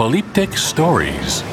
Polyptych Stories.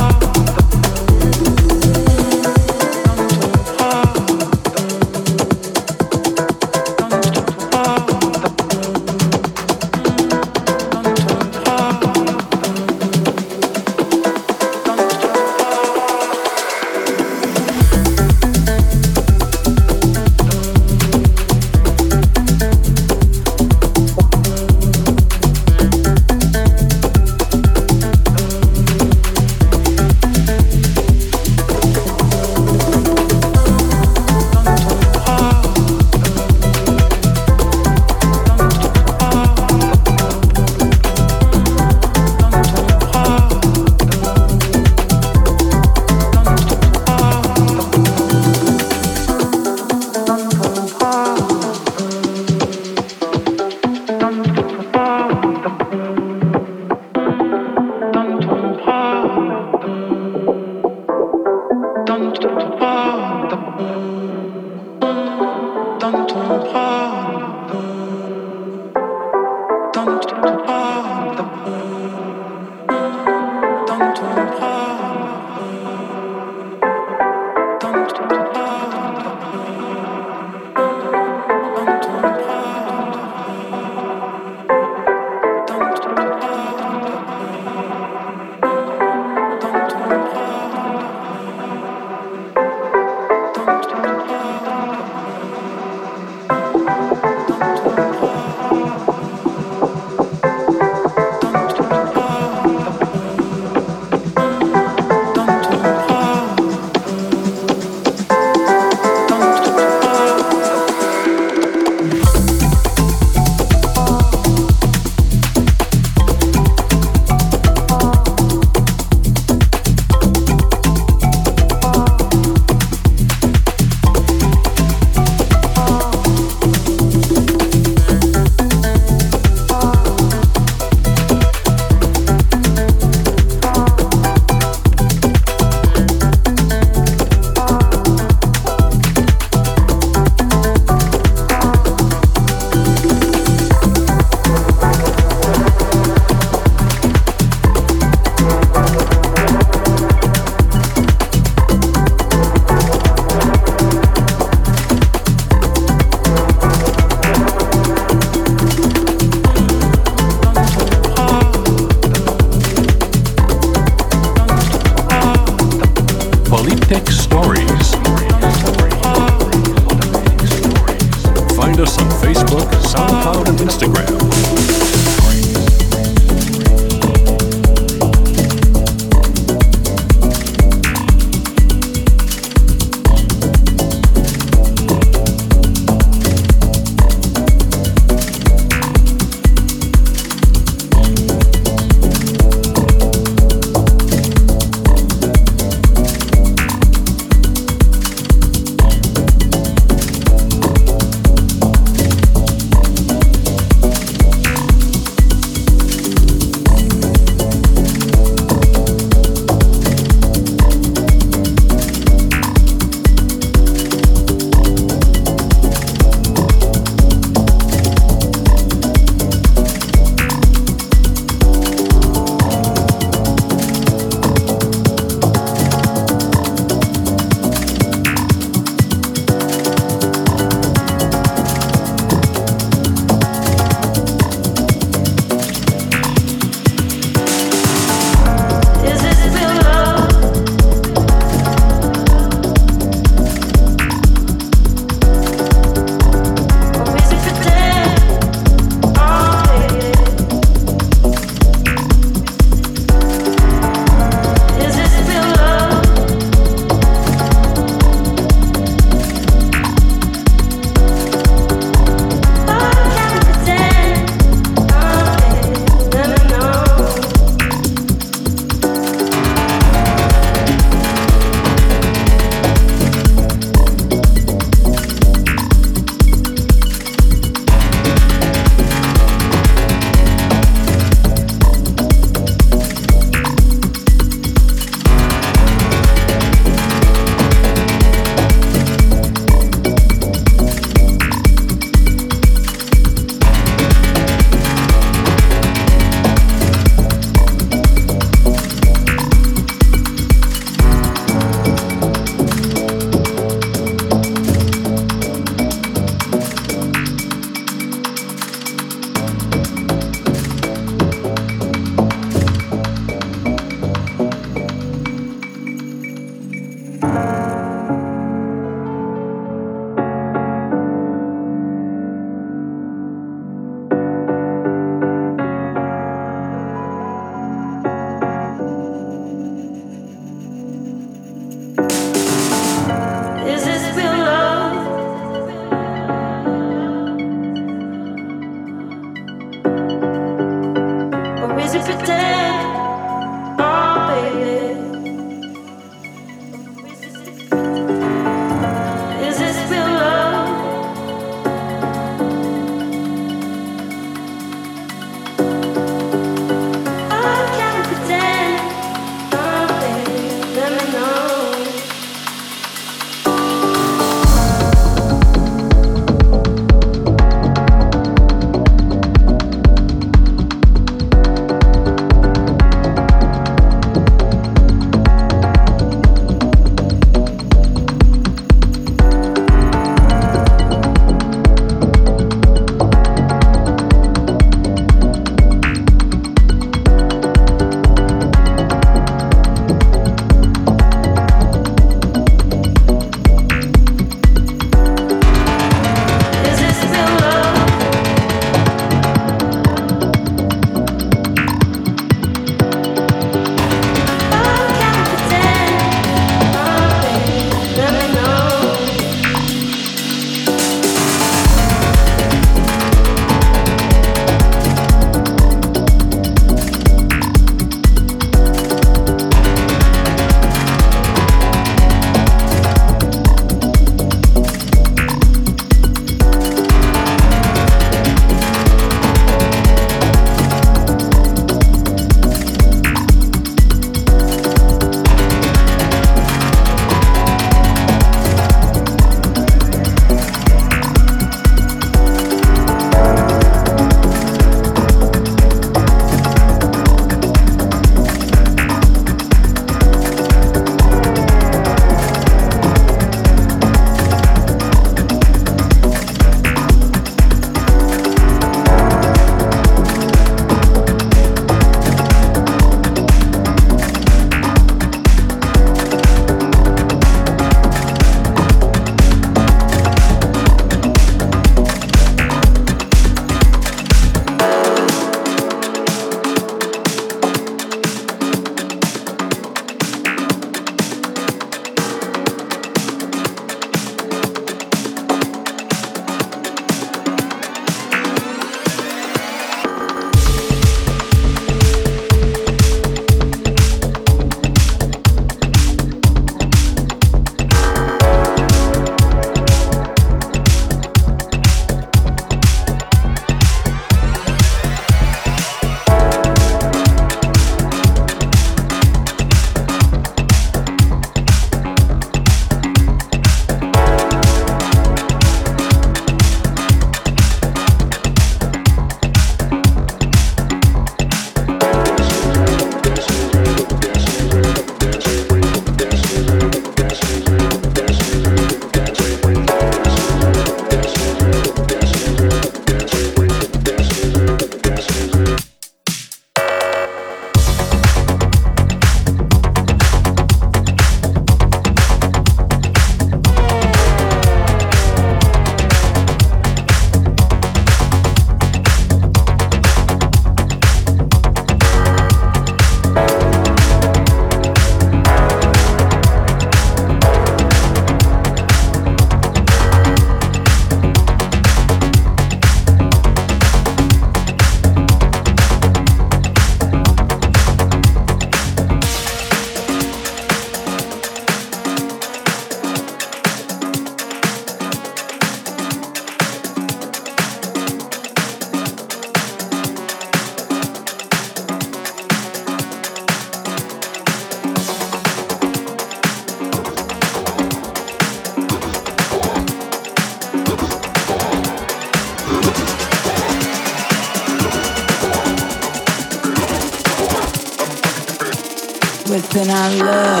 Within I love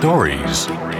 Stories.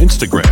Instagram